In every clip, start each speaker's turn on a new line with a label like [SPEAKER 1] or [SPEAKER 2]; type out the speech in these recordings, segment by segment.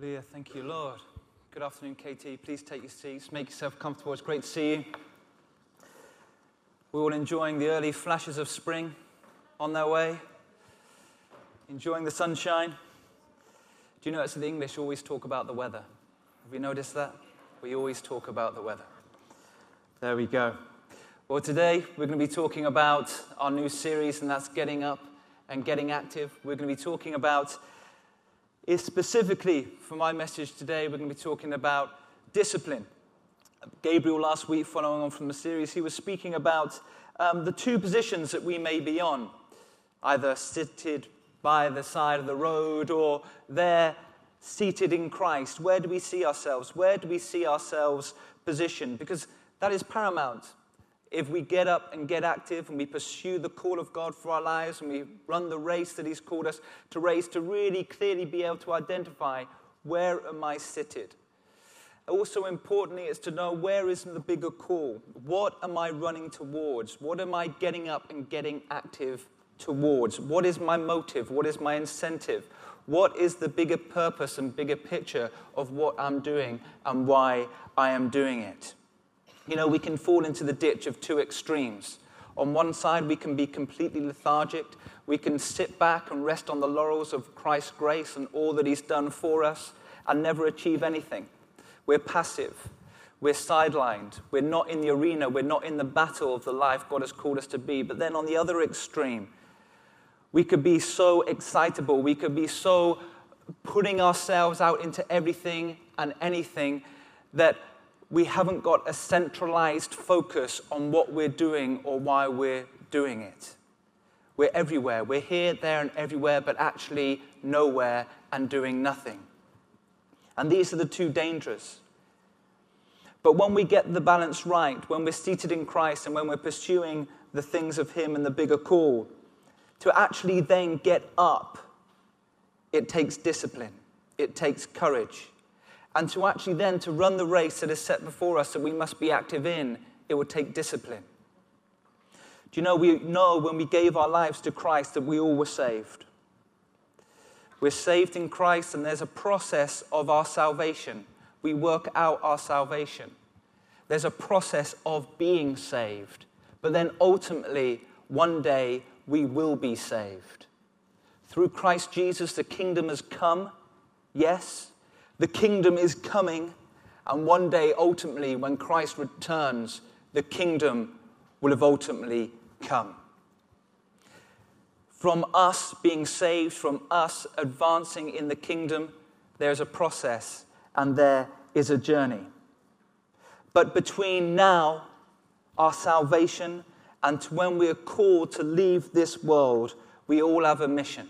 [SPEAKER 1] Hallelujah. Thank you, Lord. Good afternoon, KT. Please take your seats. Make yourself comfortable. It's great to see you. We're all enjoying the early flashes of spring on their way, enjoying the sunshine. Do you notice that the English always talk about the weather? Have you noticed that? We always talk about the weather. There we go. Well, today we're going to be talking about our new series, and that's Getting Up and Getting Active. We're going to be talking about is specifically for my message today, we're going to be talking about discipline. Gabriel last week, following on from the series, he was speaking about um, the two positions that we may be on either seated by the side of the road or there seated in Christ. Where do we see ourselves? Where do we see ourselves positioned? Because that is paramount if we get up and get active and we pursue the call of God for our lives and we run the race that He's called us to race, to really clearly be able to identify where am I seated. Also, importantly, is to know where is the bigger call? What am I running towards? What am I getting up and getting active towards? What is my motive? What is my incentive? What is the bigger purpose and bigger picture of what I'm doing and why I am doing it? You know, we can fall into the ditch of two extremes. On one side, we can be completely lethargic. We can sit back and rest on the laurels of Christ's grace and all that He's done for us and never achieve anything. We're passive. We're sidelined. We're not in the arena. We're not in the battle of the life God has called us to be. But then on the other extreme, we could be so excitable. We could be so putting ourselves out into everything and anything that we haven't got a centralized focus on what we're doing or why we're doing it. We're everywhere. We're here, there, and everywhere, but actually nowhere and doing nothing. And these are the two dangers. But when we get the balance right, when we're seated in Christ and when we're pursuing the things of Him and the bigger call, to actually then get up, it takes discipline, it takes courage, and to actually then to run the race that is set before us that we must be active in, it will take discipline. Do you know, we know when we gave our lives to Christ that we all were saved. We're saved in Christ, and there's a process of our salvation. We work out our salvation. There's a process of being saved. But then ultimately, one day, we will be saved. Through Christ Jesus, the kingdom has come, yes, the kingdom is coming, and one day, ultimately, when Christ returns, the kingdom will have ultimately come. From us being saved, from us advancing in the kingdom, there's a process and there is a journey. But between now, our salvation, and when we are called to leave this world, we all have a mission.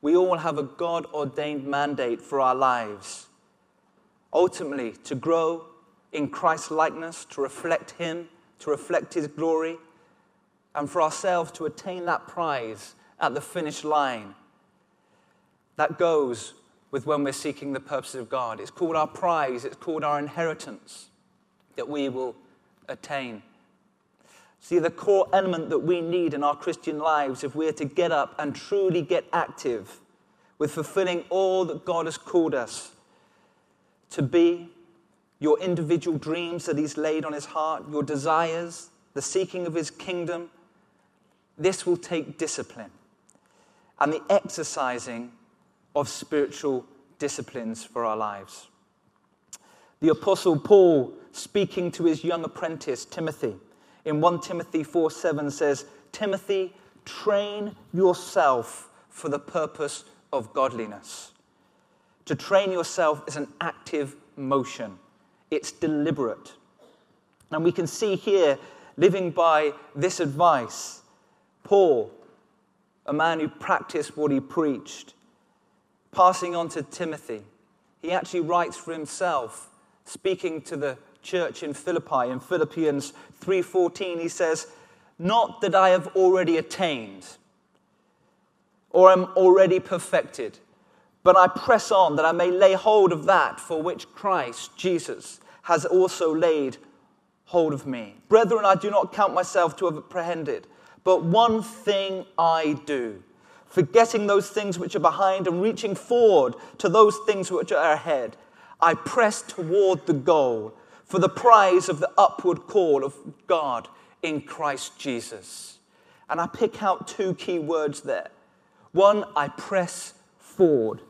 [SPEAKER 1] We all have a God ordained mandate for our lives ultimately to grow in Christ's likeness, to reflect Him, to reflect His glory, and for ourselves to attain that prize at the finish line. That goes with when we're seeking the purposes of God. It's called our prize, it's called our inheritance that we will attain. See, the core element that we need in our Christian lives if we're to get up and truly get active with fulfilling all that God has called us to be, your individual dreams that He's laid on His heart, your desires, the seeking of His kingdom. This will take discipline and the exercising of spiritual disciplines for our lives. The Apostle Paul, speaking to his young apprentice, Timothy, in 1 Timothy 4 7 says, Timothy, train yourself for the purpose of godliness. To train yourself is an active motion, it's deliberate. And we can see here, living by this advice, Paul, a man who practiced what he preached, passing on to Timothy. He actually writes for himself, speaking to the church in Philippi in Philippians 3:14 he says, "Not that I have already attained or am already perfected, but I press on that I may lay hold of that for which Christ Jesus has also laid hold of me. Brethren, I do not count myself to have apprehended, but one thing I do, forgetting those things which are behind and reaching forward to those things which are ahead. I press toward the goal for the prize of the upward call of God in Christ Jesus. And I pick out two key words there. One, I press forward,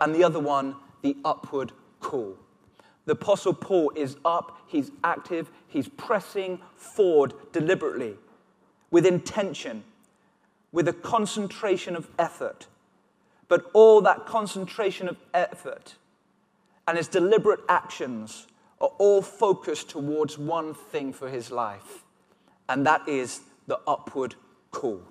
[SPEAKER 1] and the other one, the upward call. The Apostle Paul is up, he's active, he's pressing forward deliberately, with intention, with a concentration of effort. But all that concentration of effort and his deliberate actions are all focused towards one thing for his life, and that is the upward call.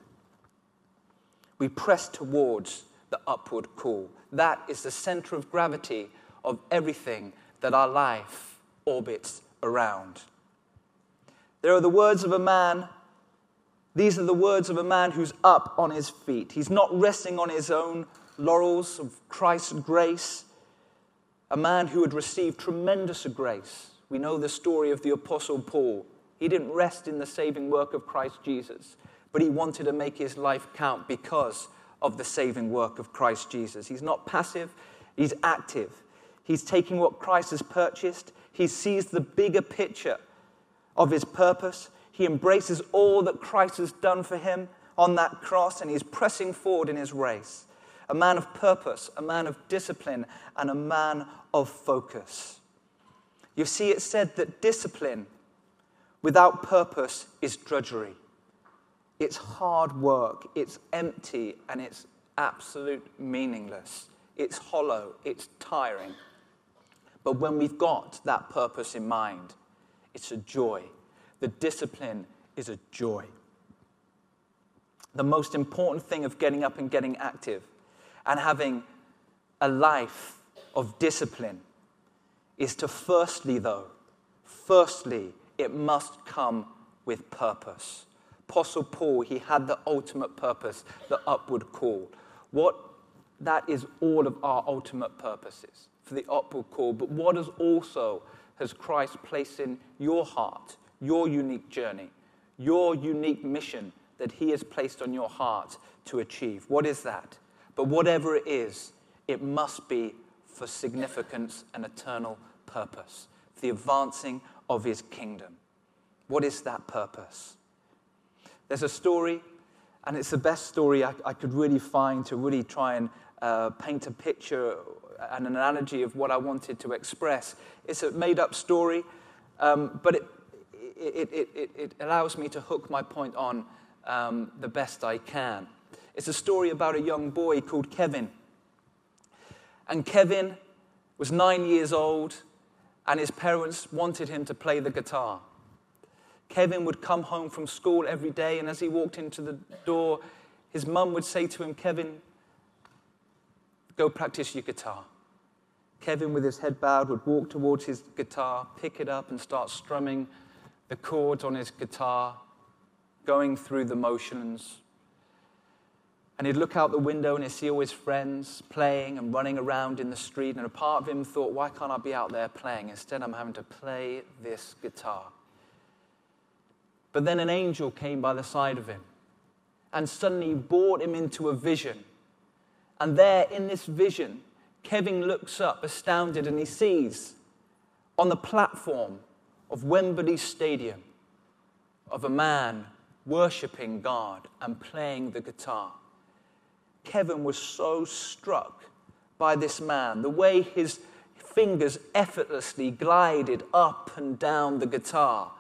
[SPEAKER 1] We press towards the upward call. That is the center of gravity of everything that our life orbits around. There are the words of a man. These are the words of a man who's up on his feet. He's not resting on his own laurels of Christ's grace. A man who had received tremendous grace. We know the story of the Apostle Paul. He didn't rest in the saving work of Christ Jesus, but he wanted to make his life count because of the saving work of Christ Jesus. He's not passive, he's active. He's taking what Christ has purchased, he sees the bigger picture of his purpose. He embraces all that Christ has done for him on that cross, and he's pressing forward in his race. A man of purpose, a man of discipline, and a man of focus. You see, it said that discipline without purpose is drudgery. It's hard work, it's empty, and it's absolute meaningless. It's hollow, it's tiring. But when we've got that purpose in mind, it's a joy. The discipline is a joy. The most important thing of getting up and getting active and having a life of discipline is to firstly, though, firstly, it must come with purpose. Apostle Paul, he had the ultimate purpose, the upward call. What that is all of our ultimate purposes for the upward call. But what is also has Christ placed in your heart, your unique journey, your unique mission that he has placed on your heart to achieve? What is that? But whatever it is, it must be for significance and eternal purpose, the advancing of his kingdom. What is that purpose? There's a story, and it's the best story I, I could really find to really try and uh, paint a picture and an analogy of what I wanted to express. It's a made up story, um, but it, it, it, it, it allows me to hook my point on um, the best I can. It's a story about a young boy called Kevin. And Kevin was nine years old, and his parents wanted him to play the guitar. Kevin would come home from school every day, and as he walked into the door, his mum would say to him, Kevin, go practice your guitar. Kevin, with his head bowed, would walk towards his guitar, pick it up, and start strumming the chords on his guitar, going through the motions. And he'd look out the window and he'd see all his friends playing and running around in the street. And a part of him thought, why can't I be out there playing? Instead, I'm having to play this guitar. But then an angel came by the side of him and suddenly brought him into a vision. And there in this vision, Kevin looks up astounded and he sees on the platform of Wembley Stadium of a man worshipping God and playing the guitar. Kevin was so struck by this man, the way his fingers effortlessly glided up and down the guitar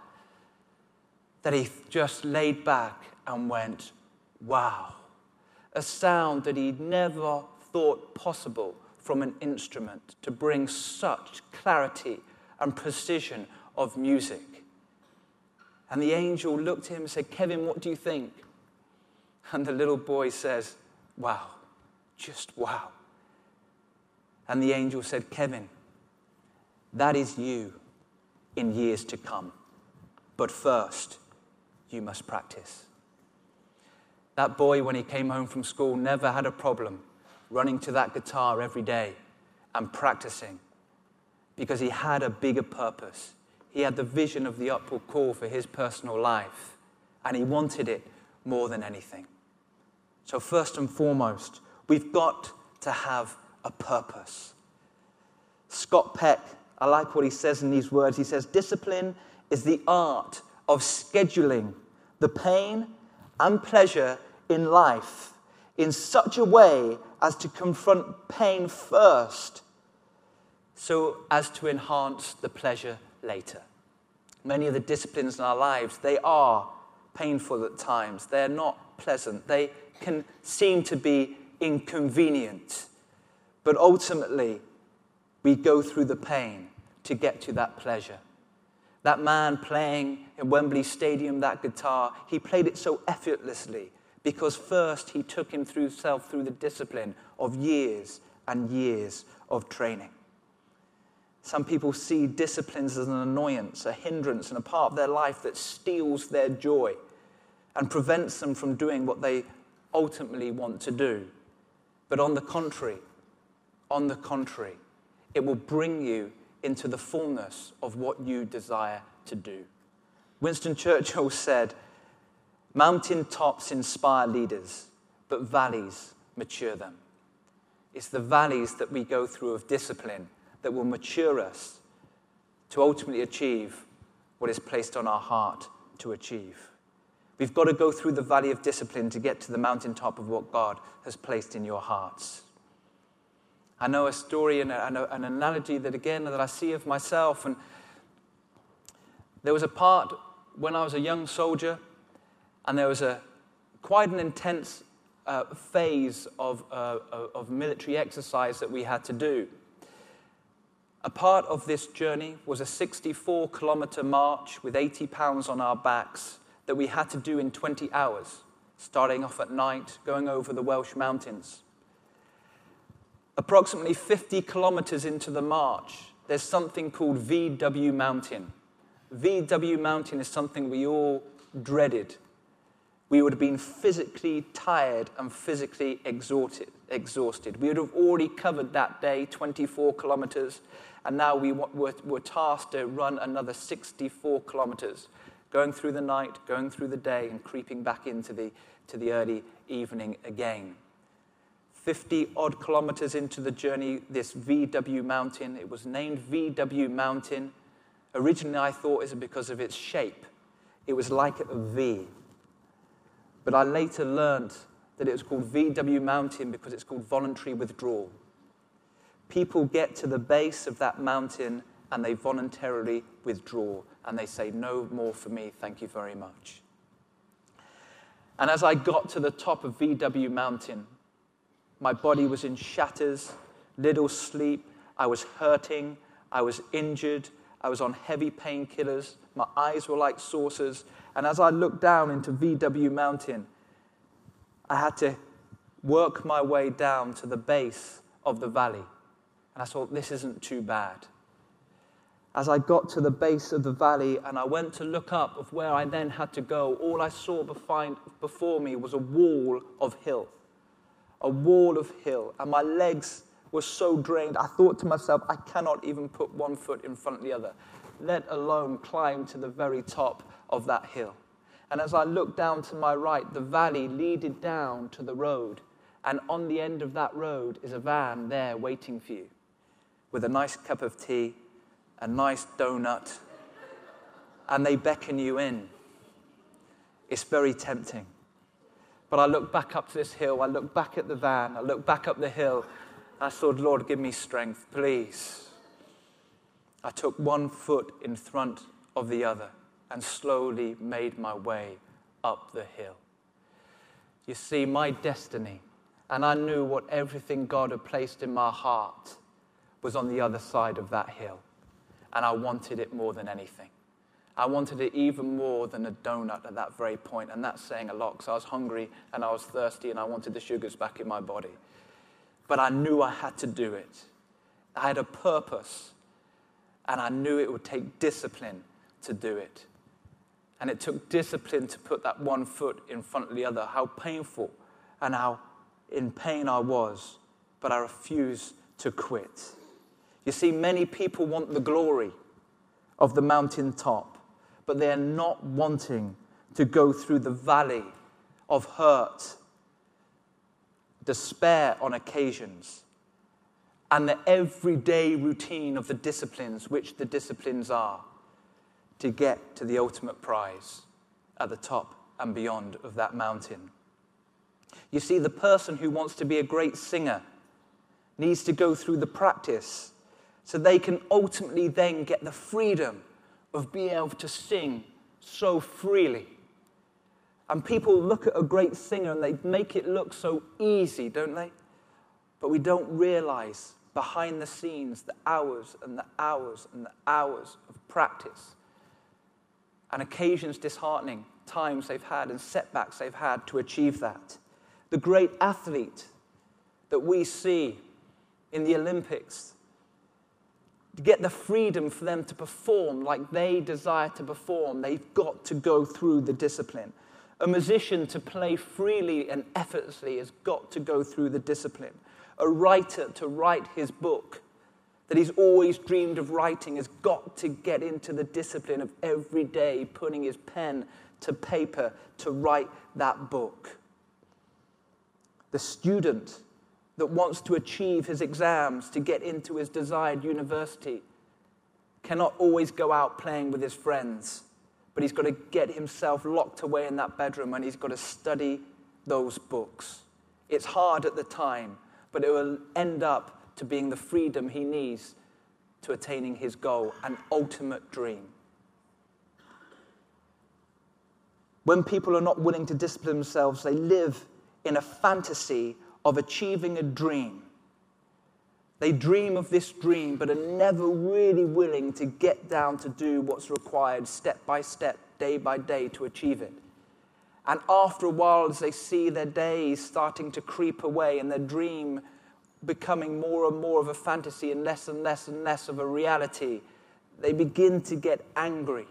[SPEAKER 1] that he just laid back and went, wow. A sound that he'd never thought possible from an instrument to bring such clarity and precision of music. And the angel looked at him and said, Kevin, what do you think? And the little boy says, Wow, just wow. And the angel said, Kevin, that is you in years to come. But first, you must practice. That boy, when he came home from school, never had a problem running to that guitar every day and practicing because he had a bigger purpose. He had the vision of the upward call for his personal life, and he wanted it more than anything. So, first and foremost, we've got to have a purpose. Scott Peck, I like what he says in these words. He says, Discipline is the art of scheduling the pain and pleasure in life in such a way as to confront pain first so as to enhance the pleasure later. Many of the disciplines in our lives, they are painful at times. They're not pleasant. They can seem to be inconvenient. But ultimately, we go through the pain to get to that pleasure. That man playing in Wembley Stadium that guitar, he played it so effortlessly because first he took himself through the discipline of years and years of training. Some people see disciplines as an annoyance, a hindrance, and a part of their life that steals their joy and prevents them from doing what they ultimately want to do. But on the contrary, on the contrary, it will bring you into the fullness of what you desire to do. Winston Churchill said, Mountain tops inspire leaders, but valleys mature them. It's the valleys that we go through of discipline that will mature us to ultimately achieve what is placed on our heart to achieve. We've got to go through the valley of discipline to get to the mountaintop of what God has placed in your hearts. I know a story and, a, and a, an analogy that, again, that I see of myself. And there was a part when I was a young soldier, and there was a quite an intense uh, phase of, uh, of military exercise that we had to do. A part of this journey was a 64 kilometer march with 80 pounds on our backs that we had to do in 20 hours, starting off at night, going over the Welsh mountains. Approximately 50 kilometers into the march, there's something called VW Mountain. VW Mountain is something we all dreaded. We would have been physically tired and physically exhausted. exhausted. We would have already covered that day 24 kilometers, and now we were, were tasked to run another 64 kilometers going through the night, going through the day, and creeping back into the, to the early evening again. 50 odd kilometers into the journey, this VW mountain, it was named VW Mountain. Originally, I thought it was because of its shape. It was like a V. But I later learned that it was called VW Mountain because it's called voluntary withdrawal. People get to the base of that mountain and they voluntarily withdraw and they say, No more for me, thank you very much. And as I got to the top of VW Mountain, my body was in shatters, little sleep, I was hurting, I was injured, I was on heavy painkillers, my eyes were like saucers. And as I looked down into VW Mountain, I had to work my way down to the base of the valley. And I thought, this isn't too bad as I got to the base of the valley and I went to look up of where I then had to go, all I saw before me was a wall of hill. A wall of hill. And my legs were so drained, I thought to myself, I cannot even put one foot in front of the other, let alone climb to the very top of that hill. And as I looked down to my right, the valley leaded down to the road. And on the end of that road is a van there waiting for you with a nice cup of tea a nice donut, and they beckon you in. It's very tempting. But I looked back up to this hill, I looked back at the van, I looked back up the hill, I thought, Lord, give me strength, please. I took one foot in front of the other and slowly made my way up the hill. You see, my destiny, and I knew what everything God had placed in my heart was on the other side of that hill and I wanted it more than anything. I wanted it even more than a donut at that very point, and that's saying a lot because I was hungry and I was thirsty and I wanted the sugars back in my body. But I knew I had to do it. I had a purpose, and I knew it would take discipline to do it. And it took discipline to put that one foot in front of the other. How painful and how in pain I was, but I refused to quit. You see, many people want the glory of the mountaintop, but they are not wanting to go through the valley of hurt, despair on occasions, and the everyday routine of the disciplines, which the disciplines are, to get to the ultimate prize at the top and beyond of that mountain. You see, the person who wants to be a great singer needs to go through the practice so they can ultimately then get the freedom of being able to sing so freely. And people look at a great singer and they make it look so easy, don't they? But we don't realize behind the scenes the hours and the hours and the hours of practice and occasions disheartening times they've had and setbacks they've had to achieve that. The great athlete that we see in the Olympics, to get the freedom for them to perform like they desire to perform, they've got to go through the discipline. A musician to play freely and effortlessly has got to go through the discipline. A writer to write his book that he's always dreamed of writing has got to get into the discipline of every day putting his pen to paper to write that book. The student that wants to achieve his exams to get into his desired university cannot always go out playing with his friends, but he's got to get himself locked away in that bedroom and he's got to study those books. It's hard at the time, but it will end up to being the freedom he needs to attaining his goal, an ultimate dream. When people are not willing to discipline themselves, they live in a fantasy of achieving a dream. They dream of this dream, but are never really willing to get down to do what's required step by step, day by day to achieve it. And after a while, as they see their days starting to creep away and their dream becoming more and more of a fantasy and less and less and less of a reality, they begin to get angry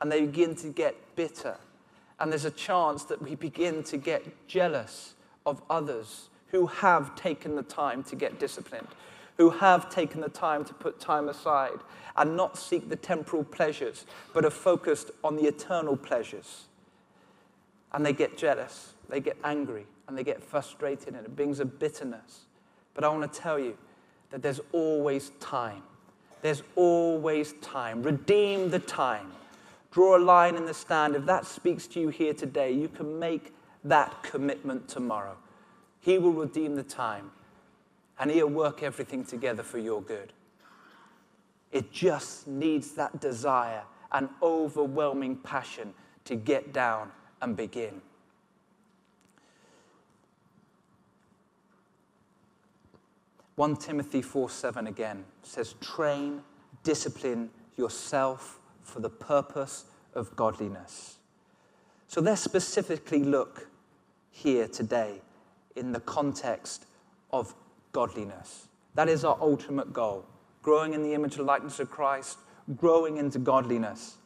[SPEAKER 1] and they begin to get bitter. And there's a chance that we begin to get jealous of others who have taken the time to get disciplined, who have taken the time to put time aside and not seek the temporal pleasures, but are focused on the eternal pleasures. And they get jealous, they get angry, and they get frustrated, and it brings a bitterness. But I want to tell you that there's always time. There's always time. Redeem the time. Draw a line in the stand. If that speaks to you here today, you can make that commitment tomorrow. He will redeem the time and He'll work everything together for your good. It just needs that desire and overwhelming passion to get down and begin. One Timothy 4 7 again says, train, discipline yourself for the purpose of godliness. So let's specifically look here today in the context of godliness. That is our ultimate goal growing in the image and likeness of Christ, growing into godliness.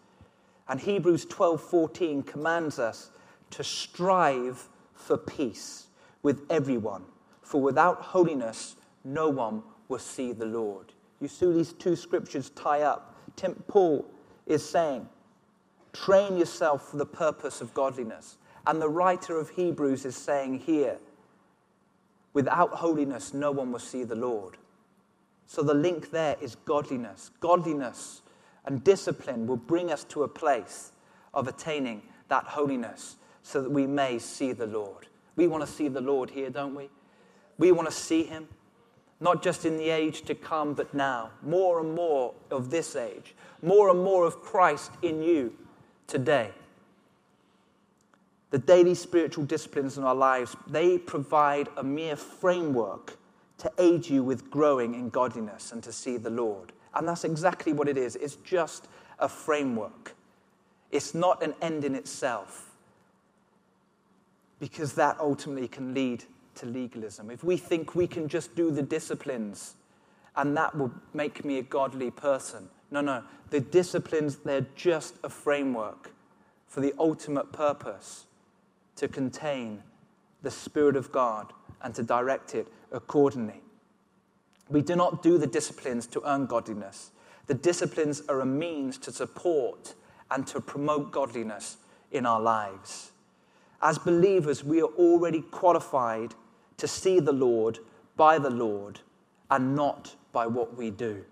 [SPEAKER 1] And Hebrews 12:14 commands us to strive for peace with everyone, for without holiness no one will see the Lord. You see these two scriptures tie up. Tim, Paul is saying, train yourself for the purpose of godliness. And the writer of Hebrews is saying here, Without holiness, no one will see the Lord. So the link there is godliness. Godliness and discipline will bring us to a place of attaining that holiness so that we may see the Lord. We want to see the Lord here, don't we? We want to see him, not just in the age to come, but now. More and more of this age, more and more of Christ in you today the daily spiritual disciplines in our lives, they provide a mere framework to aid you with growing in godliness and to see the Lord. And that's exactly what it is. It's just a framework. It's not an end in itself. Because that ultimately can lead to legalism. If we think we can just do the disciplines and that will make me a godly person, no, no. The disciplines, they're just a framework for the ultimate purpose to contain the Spirit of God and to direct it accordingly. We do not do the disciplines to earn godliness. The disciplines are a means to support and to promote godliness in our lives. As believers, we are already qualified to see the Lord by the Lord and not by what we do.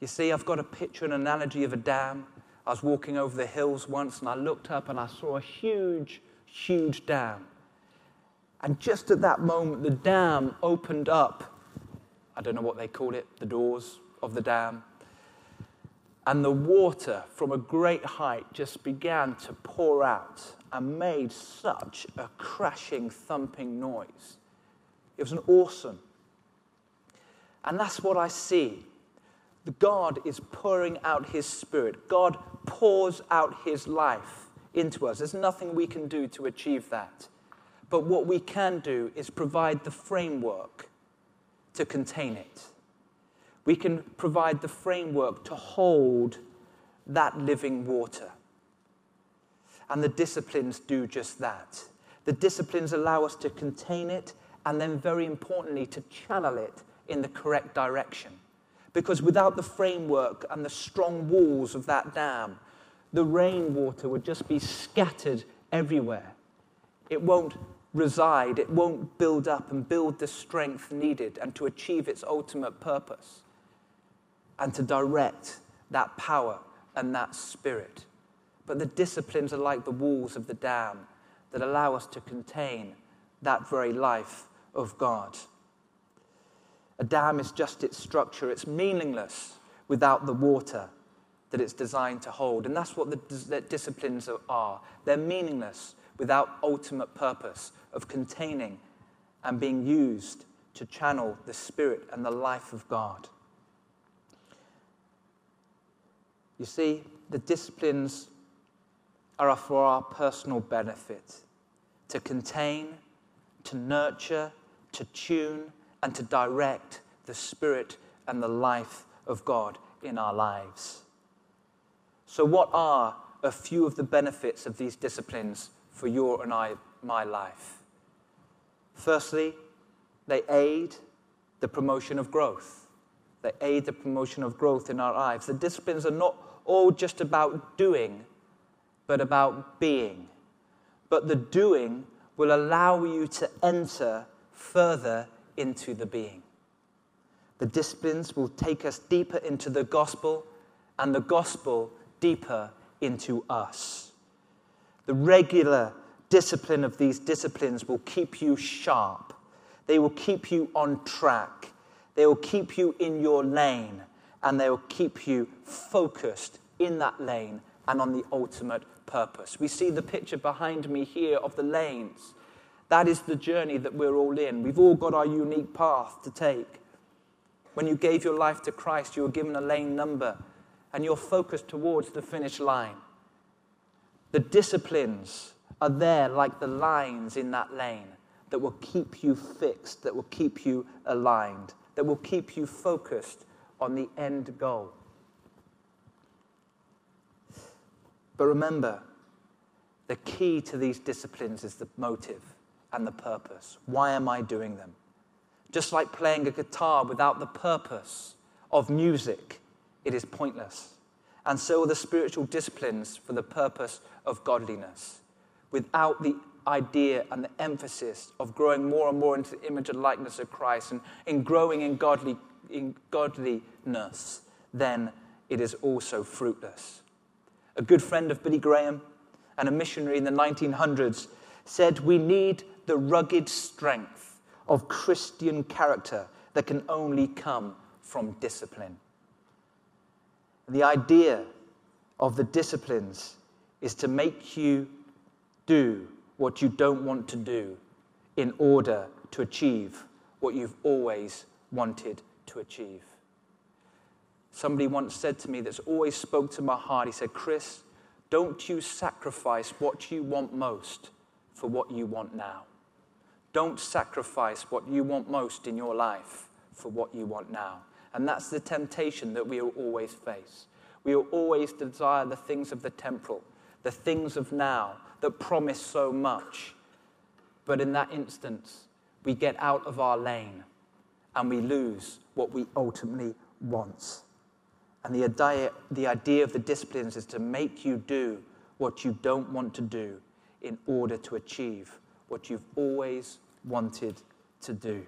[SPEAKER 1] You see, I've got a picture, an analogy of a dam. I was walking over the hills once and I looked up and I saw a huge, huge dam. And just at that moment, the dam opened up. I don't know what they call it, the doors of the dam. And the water from a great height just began to pour out and made such a crashing, thumping noise. It was an awesome. And that's what I see. The God is pouring out His Spirit. God pours out His life into us. There's nothing we can do to achieve that. But what we can do is provide the framework to contain it. We can provide the framework to hold that living water. And the disciplines do just that. The disciplines allow us to contain it and then, very importantly, to channel it in the correct direction. Because without the framework and the strong walls of that dam, the rainwater would just be scattered everywhere. It won't reside, it won't build up and build the strength needed and to achieve its ultimate purpose and to direct that power and that spirit. But the disciplines are like the walls of the dam that allow us to contain that very life of God. A dam is just its structure, it's meaningless without the water that it's designed to hold. And that's what the disciplines are. They're meaningless without ultimate purpose of containing and being used to channel the Spirit and the life of God. You see, the disciplines are for our personal benefit to contain, to nurture, to tune, and to direct the Spirit and the life of God in our lives. So, what are a few of the benefits of these disciplines for your and I, my life? Firstly, they aid the promotion of growth. They aid the promotion of growth in our lives. The disciplines are not all just about doing, but about being. But the doing will allow you to enter further into the being. The disciplines will take us deeper into the gospel, and the gospel deeper into us. The regular discipline of these disciplines will keep you sharp. They will keep you on track. They will keep you in your lane and they will keep you focused in that lane and on the ultimate purpose. We see the picture behind me here of the lanes. That is the journey that we're all in. We've all got our unique path to take. When you gave your life to Christ, you were given a lane number and you're focused towards the finish line. The disciplines are there like the lines in that lane that will keep you fixed, that will keep you aligned, that will keep you focused on the end goal. But remember, the key to these disciplines is the motive and the purpose. Why am I doing them? Just like playing a guitar without the purpose of music, it is pointless. And so are the spiritual disciplines for the purpose of godliness without the idea and the emphasis of growing more and more into the image and likeness of Christ and in growing in, godly, in godliness, then it is also fruitless. A good friend of Billy Graham and a missionary in the 1900s said, We need the rugged strength of Christian character that can only come from discipline. The idea of the disciplines is to make you do what you don't want to do in order to achieve what you've always wanted to achieve. Somebody once said to me that's always spoke to my heart, he said, Chris, don't you sacrifice what you want most for what you want now. Don't sacrifice what you want most in your life for what you want now. And that's the temptation that we will always face. We will always desire the things of the temporal, the things of now, that promise so much. But in that instance, we get out of our lane and we lose what we ultimately want. And the idea, the idea of the disciplines is to make you do what you don't want to do in order to achieve what you've always wanted to do.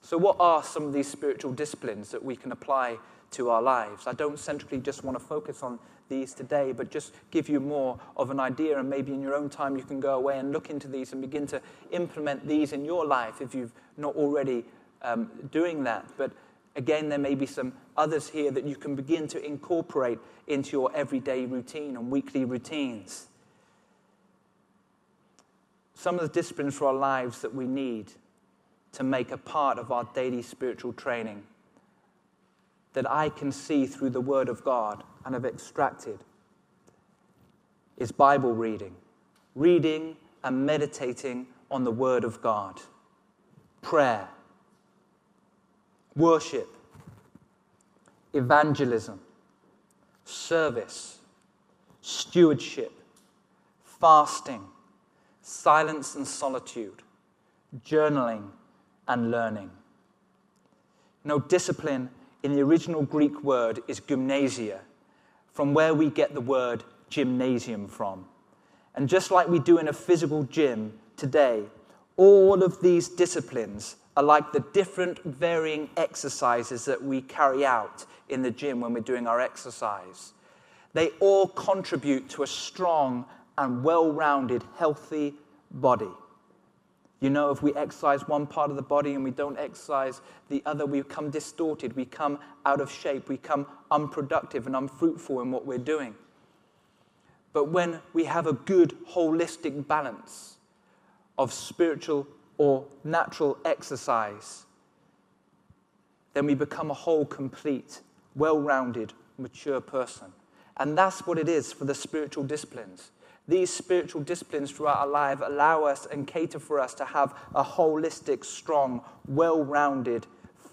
[SPEAKER 1] So, what are some of these spiritual disciplines that we can apply to our lives? I don't centrally just want to focus on these today, but just give you more of an idea. And maybe in your own time, you can go away and look into these and begin to implement these in your life if you've not already um, doing that. But again, there may be some others here that you can begin to incorporate into your everyday routine and weekly routines. Some of the disciplines for our lives that we need to make a part of our daily spiritual training that I can see through the Word of God and have extracted is Bible reading, reading and meditating on the Word of God, prayer, worship, evangelism, service, stewardship, fasting, silence and solitude, journaling and learning. No discipline in the original Greek word is gymnasia, from where we get the word gymnasium from. And just like we do in a physical gym today, all of these disciplines are like the different varying exercises that we carry out in the gym when we're doing our exercise. They all contribute to a strong and well rounded, healthy body. You know, if we exercise one part of the body and we don't exercise the other, we become distorted, we come out of shape, we become unproductive and unfruitful in what we're doing. But when we have a good holistic balance of spiritual or natural exercise, then we become a whole, complete, well rounded, mature person. And that's what it is for the spiritual disciplines. These spiritual disciplines throughout our life allow us and cater for us to have a holistic, strong, well rounded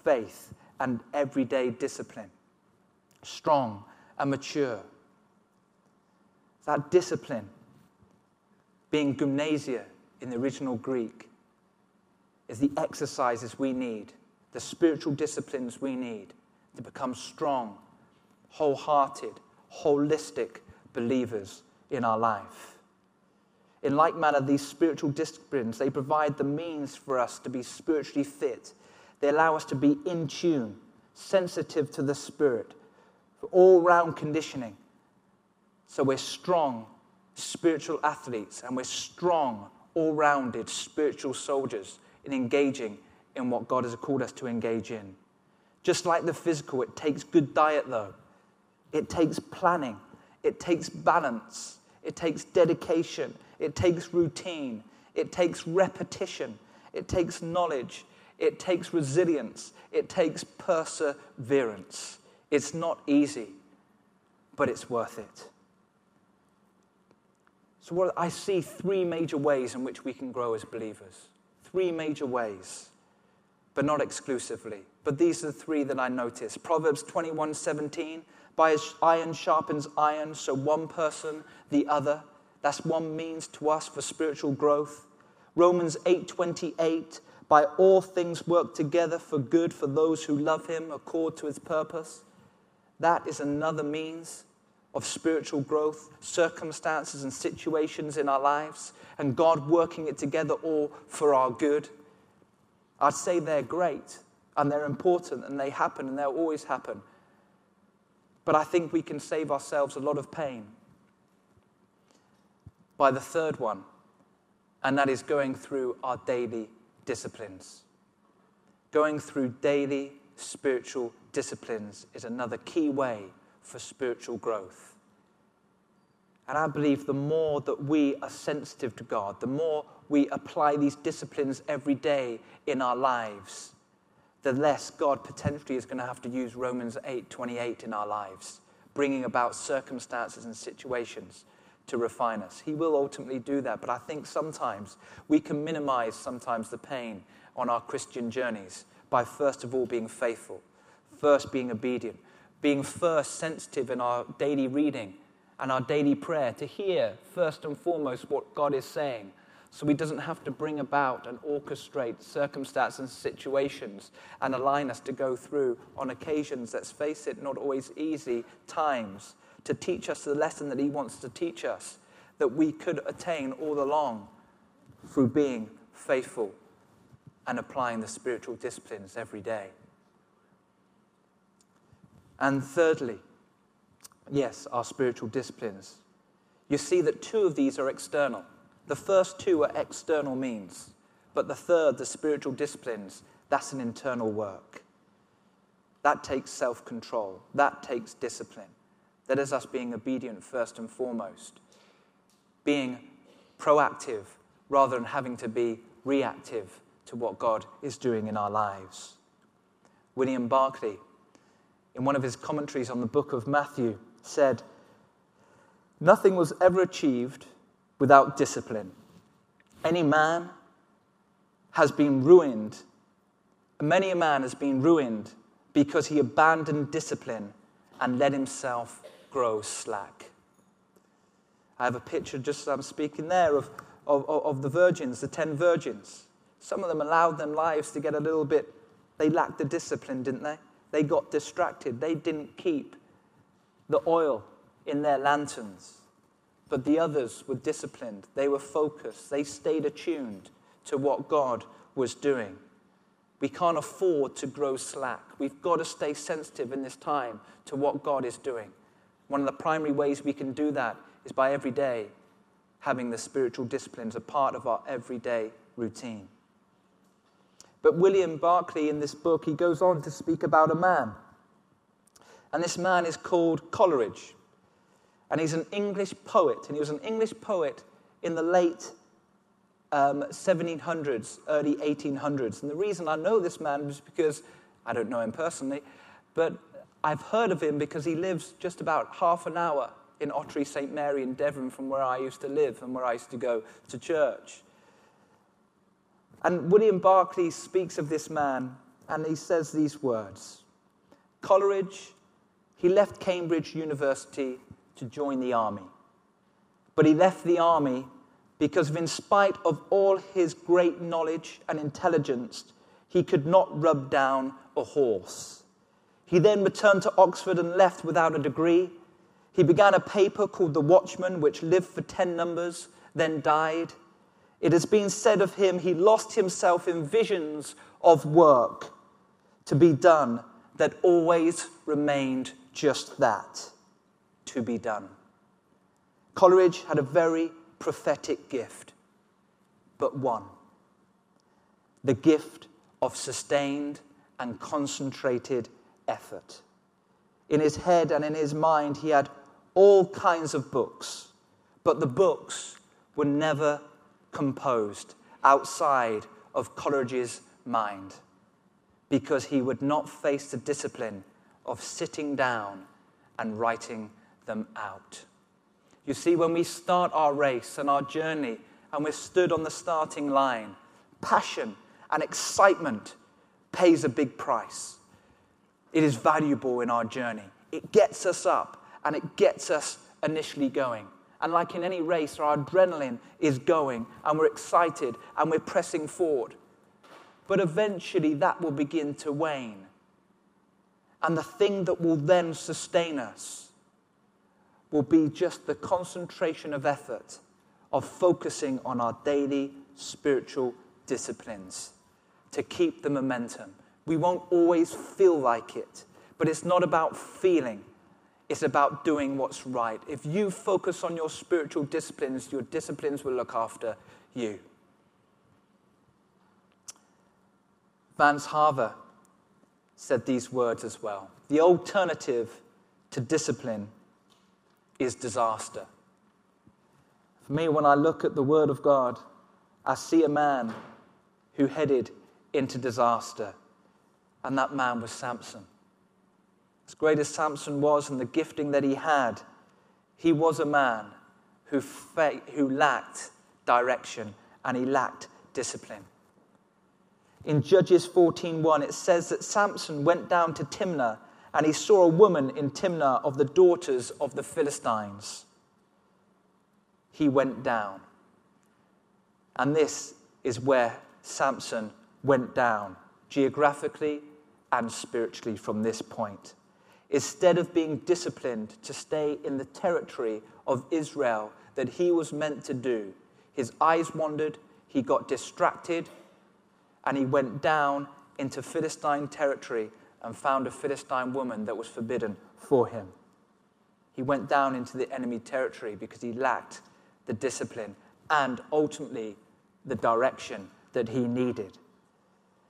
[SPEAKER 1] faith and everyday discipline. Strong and mature. That discipline, being gymnasia in the original Greek, is the exercises we need, the spiritual disciplines we need to become strong, wholehearted, holistic believers in our life. In like manner, these spiritual disciplines, they provide the means for us to be spiritually fit. They allow us to be in tune, sensitive to the Spirit, for all round conditioning. So we're strong spiritual athletes and we're strong, all rounded spiritual soldiers in engaging in what God has called us to engage in. Just like the physical, it takes good diet, though. It takes planning, it takes balance, it takes dedication, it takes routine, it takes repetition, it takes knowledge, it takes resilience, it takes perseverance. It's not easy, but it's worth it. So, what I see three major ways in which we can grow as believers three major ways, but not exclusively. But these are the three that I notice. Proverbs 21 17, by as iron sharpens iron, so one person, the other. That's one means to us for spiritual growth. Romans 8:28, by all things work together for good for those who love him accord to his purpose. That is another means of spiritual growth, circumstances and situations in our lives, and God working it together all for our good. I'd say they're great and they're important and they happen and they'll always happen. But I think we can save ourselves a lot of pain by the third one, and that is going through our daily disciplines. Going through daily spiritual disciplines is another key way for spiritual growth. And I believe the more that we are sensitive to God, the more we apply these disciplines every day in our lives, the less God potentially is going to have to use Romans 8:28 in our lives, bringing about circumstances and situations to refine us. He will ultimately do that, but I think sometimes we can minimize sometimes the pain on our Christian journeys by first of all being faithful, first being obedient, being first sensitive in our daily reading and our daily prayer to hear first and foremost what God is saying. So he doesn't have to bring about and orchestrate circumstances and situations and align us to go through on occasions, let's face it, not always easy times to teach us the lesson that he wants to teach us that we could attain all along through being faithful and applying the spiritual disciplines every day. And thirdly, yes, our spiritual disciplines. You see that two of these are external. The first two are external means, but the third, the spiritual disciplines, that's an internal work. That takes self control, that takes discipline. That is us being obedient first and foremost, being proactive rather than having to be reactive to what God is doing in our lives. William Barclay, in one of his commentaries on the book of Matthew, said, Nothing was ever achieved without discipline. Any man has been ruined, many a man has been ruined because he abandoned discipline and let himself grow slack. I have a picture just as I'm speaking there of, of, of the virgins, the ten virgins. Some of them allowed their lives to get a little bit, they lacked the discipline, didn't they? They got distracted. They didn't keep the oil in their lanterns. But the others were disciplined. They were focused. They stayed attuned to what God was doing. We can't afford to grow slack. We've got to stay sensitive in this time to what God is doing. One of the primary ways we can do that is by every day having the spiritual disciplines a part of our everyday routine. But William Barclay, in this book, he goes on to speak about a man. And this man is called Coleridge. And he's an English poet. And he was an English poet in the late um, 1700s, early 1800s. And the reason I know this man is because I don't know him personally, but I've heard of him because he lives just about half an hour in Ottery St. Mary in Devon from where I used to live and where I used to go to church. And William Barclay speaks of this man and he says these words Coleridge, he left Cambridge University to join the army. But he left the army because, in spite of all his great knowledge and intelligence, he could not rub down a horse. He then returned to Oxford and left without a degree. He began a paper called The Watchman, which lived for 10 numbers, then died. It has been said of him, he lost himself in visions of work to be done that always remained just that to be done. Coleridge had a very prophetic gift, but one the gift of sustained and concentrated effort. In his head and in his mind, he had all kinds of books, but the books were never composed outside of Coleridge's mind because he would not face the discipline of sitting down and writing them out. You see, when we start our race and our journey and we're stood on the starting line, passion and excitement pays a big price. It is valuable in our journey. It gets us up and it gets us initially going. And like in any race, our adrenaline is going and we're excited and we're pressing forward. But eventually that will begin to wane. And the thing that will then sustain us will be just the concentration of effort of focusing on our daily spiritual disciplines to keep the momentum. We won't always feel like it, but it's not about feeling, it's about doing what's right. If you focus on your spiritual disciplines, your disciplines will look after you. Vance Havner said these words as well. The alternative to discipline is disaster. For me, when I look at the Word of God, I see a man who headed into disaster, and that man was Samson. As great as Samson was and the gifting that he had, he was a man who, fa- who lacked direction and he lacked discipline. In Judges 14:1 it says that Samson went down to Timnah and he saw a woman in Timnah of the daughters of the Philistines. He went down. And this is where Samson went down, geographically and spiritually, from this point. Instead of being disciplined to stay in the territory of Israel that he was meant to do, his eyes wandered, he got distracted, and he went down into Philistine territory and found a Philistine woman that was forbidden for him. He went down into the enemy territory because he lacked the discipline and ultimately the direction that he needed.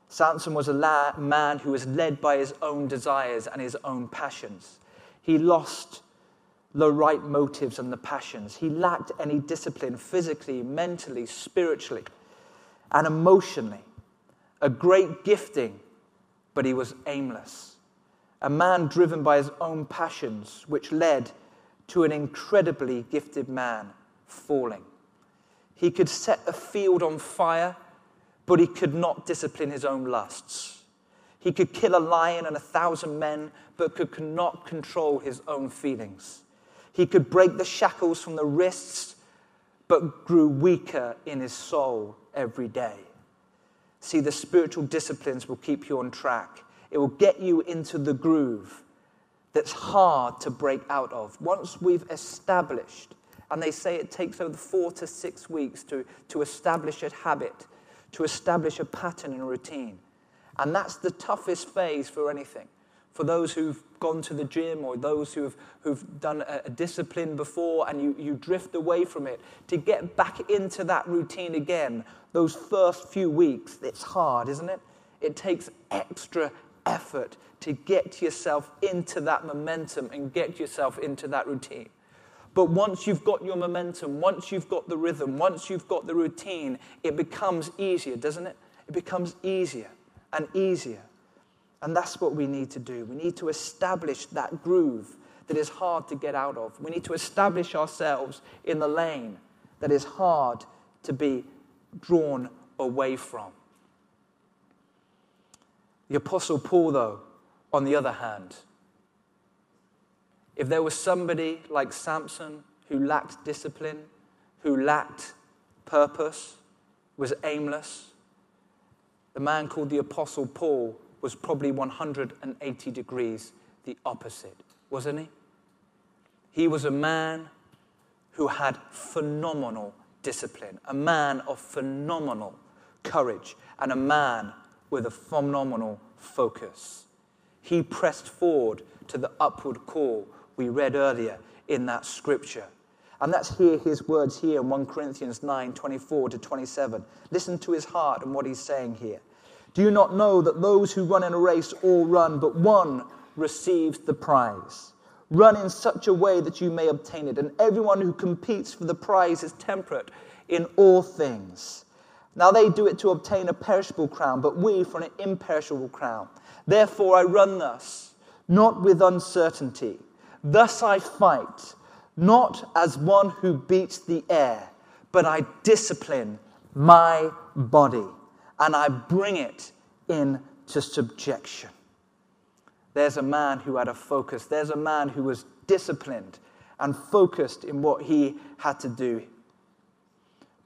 [SPEAKER 1] Samson was a la- man who was led by his own desires and his own passions. He lost the right motives and the passions. He lacked any discipline physically, mentally, spiritually, and emotionally. A great gifting, but he was aimless. A man driven by his own passions, which led to an incredibly gifted man falling. He could set a field on fire, but he could not discipline his own lusts. He could kill a lion and a thousand men, but could not control his own feelings. He could break the shackles from the wrists, but grew weaker in his soul every day. See, the spiritual disciplines will keep you on track. It will get you into the groove that's hard to break out of. Once we've established, and they say it takes over four to six weeks to, to establish a habit, to establish a pattern and routine. And that's the toughest phase for anything for those who've gone to the gym or those who've, who've done a, a, discipline before and you, you drift away from it, to get back into that routine again, those first few weeks, it's hard, isn't it? It takes extra effort to get yourself into that momentum and get yourself into that routine. But once you've got your momentum, once you've got the rhythm, once you've got the routine, it becomes easier, doesn't it? It becomes easier and easier. And that's what we need to do. We need to establish that groove that is hard to get out of. We need to establish ourselves in the lane that is hard to be drawn away from. The Apostle Paul, though, on the other hand, if there was somebody like Samson who lacked discipline, who lacked purpose, was aimless, the man called the Apostle Paul was probably 180 degrees the opposite, wasn't he? He was a man who had phenomenal discipline, a man of phenomenal courage, and a man with a phenomenal focus. He pressed forward to the upward call we read earlier in that scripture. And that's here his words here in 1 Corinthians 9 24 to 27. Listen to his heart and what he's saying here. Do you not know that those who run in a race all run, but one receives the prize? Run in such a way that you may obtain it. And everyone who competes for the prize is temperate in all things. Now they do it to obtain a perishable crown, but we for an imperishable crown. Therefore I run thus, not with uncertainty. Thus I fight, not as one who beats the air, but I discipline my body and I bring it into subjection. There's a man who had a focus. There's a man who was disciplined and focused in what he had to do.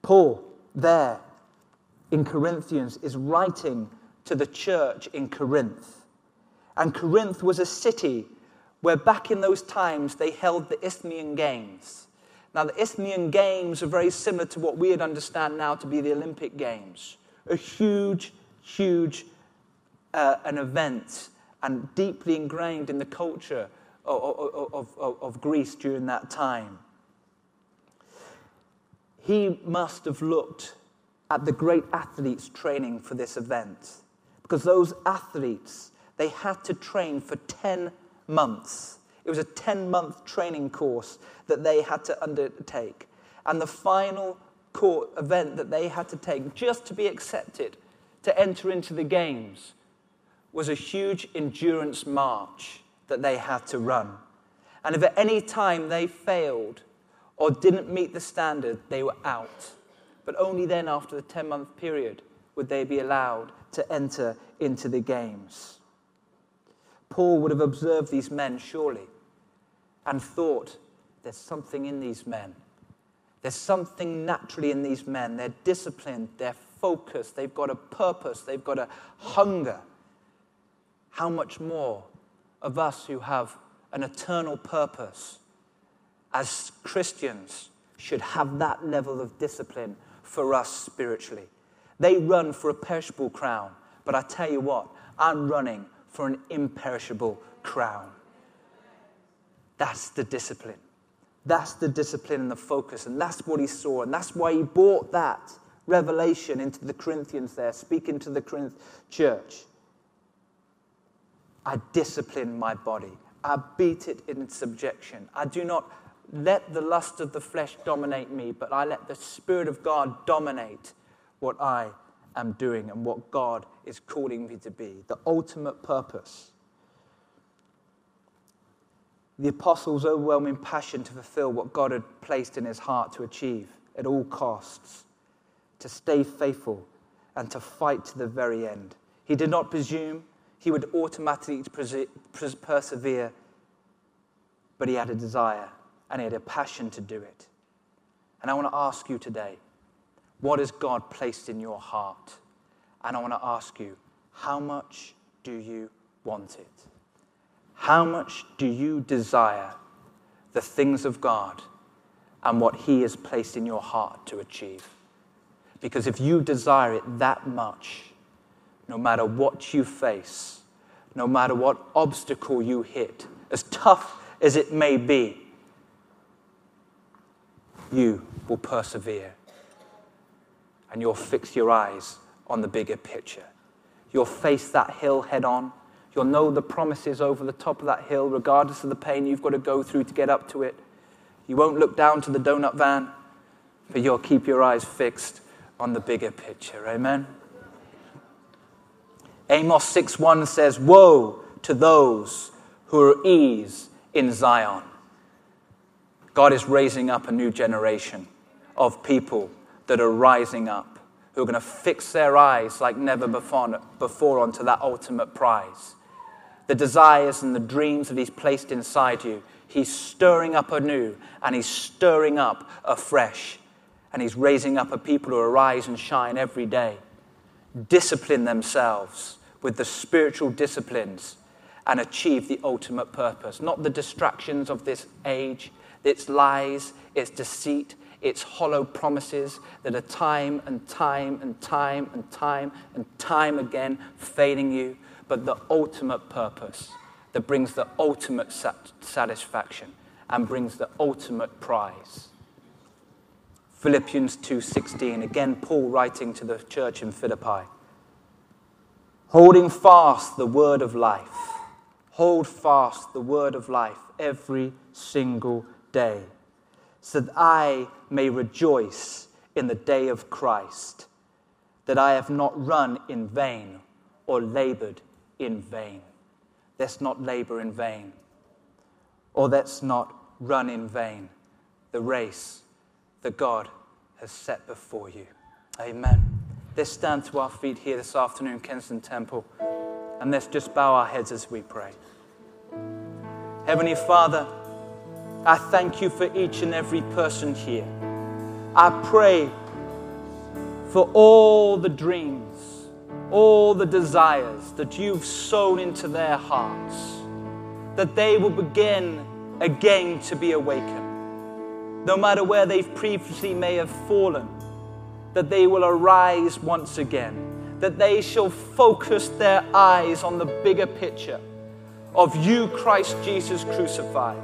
[SPEAKER 1] Paul, there in Corinthians, is writing to the church in Corinth. And Corinth was a city where back in those times they held the Isthmian Games. Now, the Isthmian Games are very similar to what we would understand now to be the Olympic Games a huge, huge uh, an event and deeply ingrained in the culture of, of, of, of Greece during that time. He must have looked at the great athletes training for this event because those athletes they had to train for 10 months it was a 10 month training course that they had to undertake and the final court event that they had to take just to be accepted to enter into the games was a huge endurance march that they had to run. And if at any time they failed or didn't meet the standard, they were out. But only then, after the 10 month period, would they be allowed to enter into the games. Paul would have observed these men, surely, and thought, there's something in these men there's something naturally in these men. They're disciplined, they're focused, they've got a purpose, they've got a hunger. How much more of us who have an eternal purpose as Christians should have that level of discipline for us spiritually? They run for a perishable crown. But I tell you what, I'm running for an imperishable crown. That's the discipline. That's the discipline and the focus. And that's what he saw. And that's why he brought that revelation into the Corinthians there, speaking to the Corinth church. I discipline my body. I beat it in subjection. I do not let the lust of the flesh dominate me, but I let the Spirit of God dominate what I am doing and what God is calling me to be. The ultimate purpose. The apostle's overwhelming passion to fulfill what God had placed in his heart to achieve at all costs, to stay faithful and to fight to the very end. He did not presume he would automatically persevere, but he had a desire and he had a passion to do it. And I want to ask you today what has God placed in your heart? And I want to ask you, how much do you want it? How much do you desire the things of God and what He has placed in your heart to achieve? Because if you desire it that much, no matter what you face, no matter what obstacle you hit, as tough as it may be, you will persevere and you'll fix your eyes on the bigger picture. You'll face that hill head on. You'll know the promises over the top of that hill, regardless of the pain you've got to go through to get up to it. You won't look down to the donut van, but you'll keep your eyes fixed on the bigger picture. Amen. Amos 6:1 says, "Woe to those who are ease in Zion." God is raising up a new generation of people that are rising up, who are going to fix their eyes like never before, before onto that ultimate prize. The desires and the dreams that He's placed inside you, He's stirring up anew and He's stirring up afresh. And He's raising up a people who arise and shine every day, discipline themselves with the spiritual disciplines and achieve the ultimate purpose, not the distractions of this age, its lies, its deceit, its hollow promises that are time and time and time and time and time again failing you, but the ultimate purpose that brings the ultimate sat- satisfaction and brings the ultimate prize. Philippians 2:16 again Paul writing to the church in Philippi holding fast the word of life hold fast the word of life every single day so that I may rejoice in the day of Christ, that I have not run in vain or labored in vain. Let's not labor in vain, or let's not run in vain the race that God has set before you. Amen. Let's stand to our feet here this afternoon, Kensington Temple, and let's just bow our heads as we pray. Heavenly Father, I thank you for each and every person here. I pray for all the dreams, all the desires that you've sown into their hearts, that they will begin again to be awakened. No matter where they've previously may have fallen, that they will arise once again, that they shall focus their eyes on the bigger picture of you, Christ Jesus crucified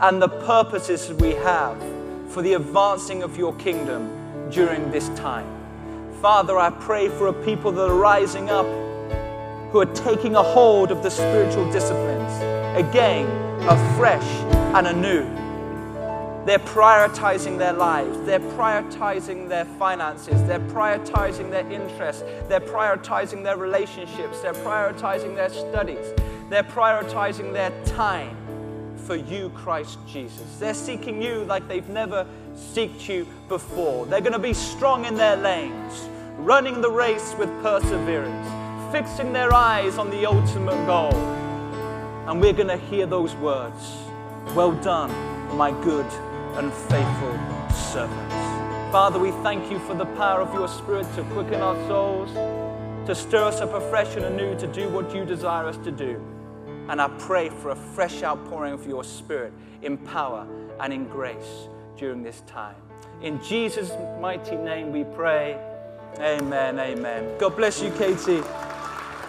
[SPEAKER 1] and the purposes we have for the advancing of your kingdom during this time. Father, I pray for a people that are rising up who are taking a hold of the spiritual disciplines again, afresh and anew. They're prioritizing their lives. They're prioritizing their finances. They're prioritizing their interests. They're prioritizing their relationships. They're prioritizing their studies. They're prioritizing their time for you, Christ Jesus. They're seeking you like they've never sought you before. They're going to be strong in their lanes, running the race with perseverance, fixing their eyes on the ultimate goal. And we're going to hear those words Well done, my good and faithful servants. Father, we thank you for the power of your Spirit to quicken our souls, to stir us up afresh and anew to do what you desire us to do. And I pray for a fresh outpouring of your Spirit in power and in grace during this time. In Jesus' mighty name we pray. Amen, amen. God bless you, KT.